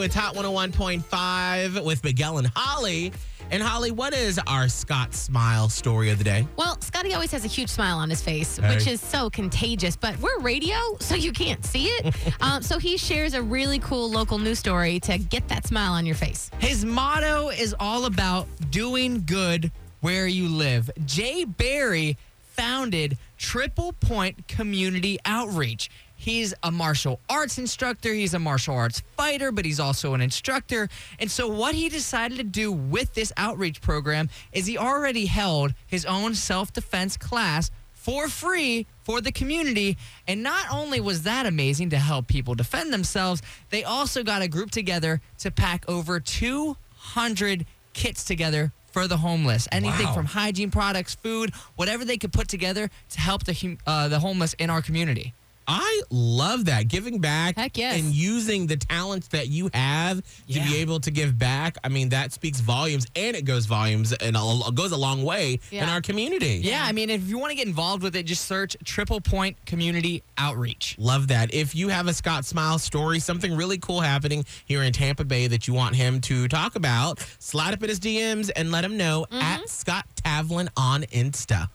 With Hot 101.5 with Miguel and Holly. And Holly, what is our Scott Smile story of the day? Well, Scotty always has a huge smile on his face, Hey. which is so contagious, but we're radio, so you can't see it. um, so he shares a really cool local news story to get that smile on your face. His motto is all about doing good where you live. Jay Barry founded Triple Point Community Outreach. He's a martial arts instructor, he's a martial arts fighter, but he's also an instructor. And so, what he decided to do with this outreach program is he already held his own self defense class for free for the community. And not only was that amazing to help people defend themselves, they also got a group together to pack over 200 kits together for the homeless. Anything Wow. from hygiene products, food, whatever they could put together to help the uh, the homeless in our community. I love that. Giving back Heck yes. and using the talents that you have to Yeah. be able to give back. I mean, that speaks volumes and it goes volumes and a- goes a long way in our community. Yeah, I mean, if you want to get involved with it, just search Triple Point Community Outreach. Love that. If you have a Scott Smile story, something really cool happening here in Tampa Bay that you want him to talk about, slide up in his DMs and let him know mm-hmm. at Scott Tavlin on Insta.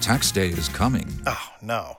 Tax day is coming. Oh, no.